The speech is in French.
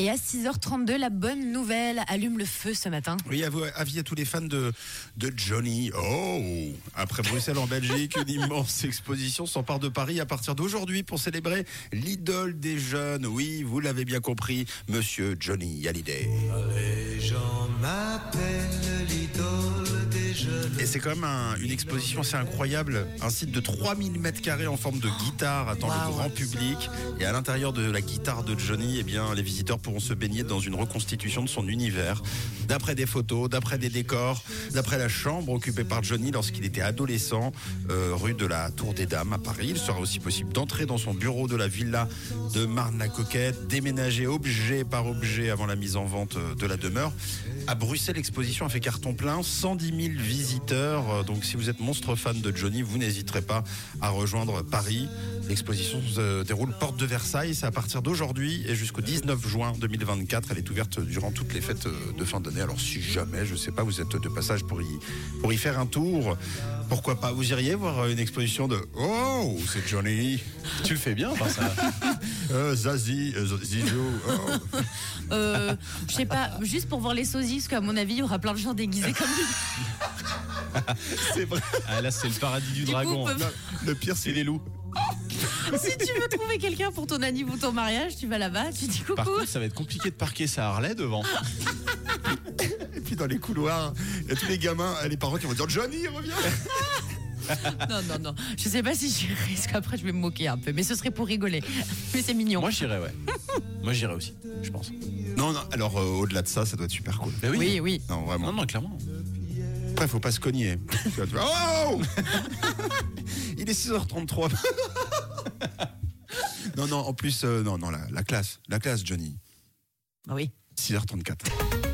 Et à 6h32, la bonne nouvelle allume le feu ce matin. Oui, à vous- avis à tous les fans de, de Johnny. Oh Après Bruxelles en Belgique, une immense exposition s'empare de Paris à partir d'aujourd'hui pour célébrer l'idole des jeunes. Oui, vous l'avez bien compris, monsieur Johnny Hallyday. Les gens m'appellent l'idole des jeunes. Et c'est quand même un- une exposition assez incroyable. Un site de 3000 mètres carrés en forme de guitare attend le grand public. Et à l'intérieur de la guitare de Johnny, eh bien, les visiteurs pourront se baigner dans une reconstitution de son univers. D'après des photos, d'après des décors, d'après la chambre occupée par Johnny lorsqu'il était adolescent, euh, rue de la Tour des Dames à Paris. Il sera aussi possible d'entrer dans son bureau de la villa de Marne-la-Coquette, déménager objet par objet avant la mise en vente euh, de la demeure. À Bruxelles, l'exposition a fait carton plein, 110 000 visiteurs. Euh, Donc si vous êtes monstre fan de Johnny, vous n'hésiterez pas à rejoindre Paris. L'exposition se déroule porte de Versailles. C'est à partir d'aujourd'hui et jusqu'au 19 juin 2024. Elle est ouverte durant toutes les fêtes de fin d'année. Alors si jamais, je sais pas, vous êtes de passage pour y, pour y faire un tour, pourquoi pas? Vous iriez voir euh, une exposition de Oh, c'est Johnny, Tu le fais bien, enfin, ça. euh, Zazie, euh, Zizou. oh. Euh, je sais pas, juste pour voir les sosies, parce qu'à mon avis, il y aura plein de gens déguisés comme lui. C'est vrai. Ah, là, c'est le paradis du, dragon. peut- Le pire, c'est les loups. si tu veux trouver quelqu'un pour ton anniv ou ton mariage, tu vas là-bas, tu dis Par coucou. contre, ça va être compliqué de parquer sa Harley devant. Et puis dans les couloirs, il y a tous les gamins, les parents qui vont dire Johnny, reviens Non, non, non. Je sais pas si j'irai, parce qu'après, je vais me moquer un peu. Mais ce serait pour rigoler. Mais c'est mignon. Moi, j'irais, ouais. Moi, j'irais aussi, je pense. Non, non, alors euh, au-delà de ça, ça doit être super cool. Mais oui, oui. Non, vraiment. Non, non, clairement. Après, faut pas se cogner. Tu vois, tu vois, oh Il est 6h33. non, non, en plus, euh, non, non, la, la classe, la classe, Johnny. Ah oui. 6h34.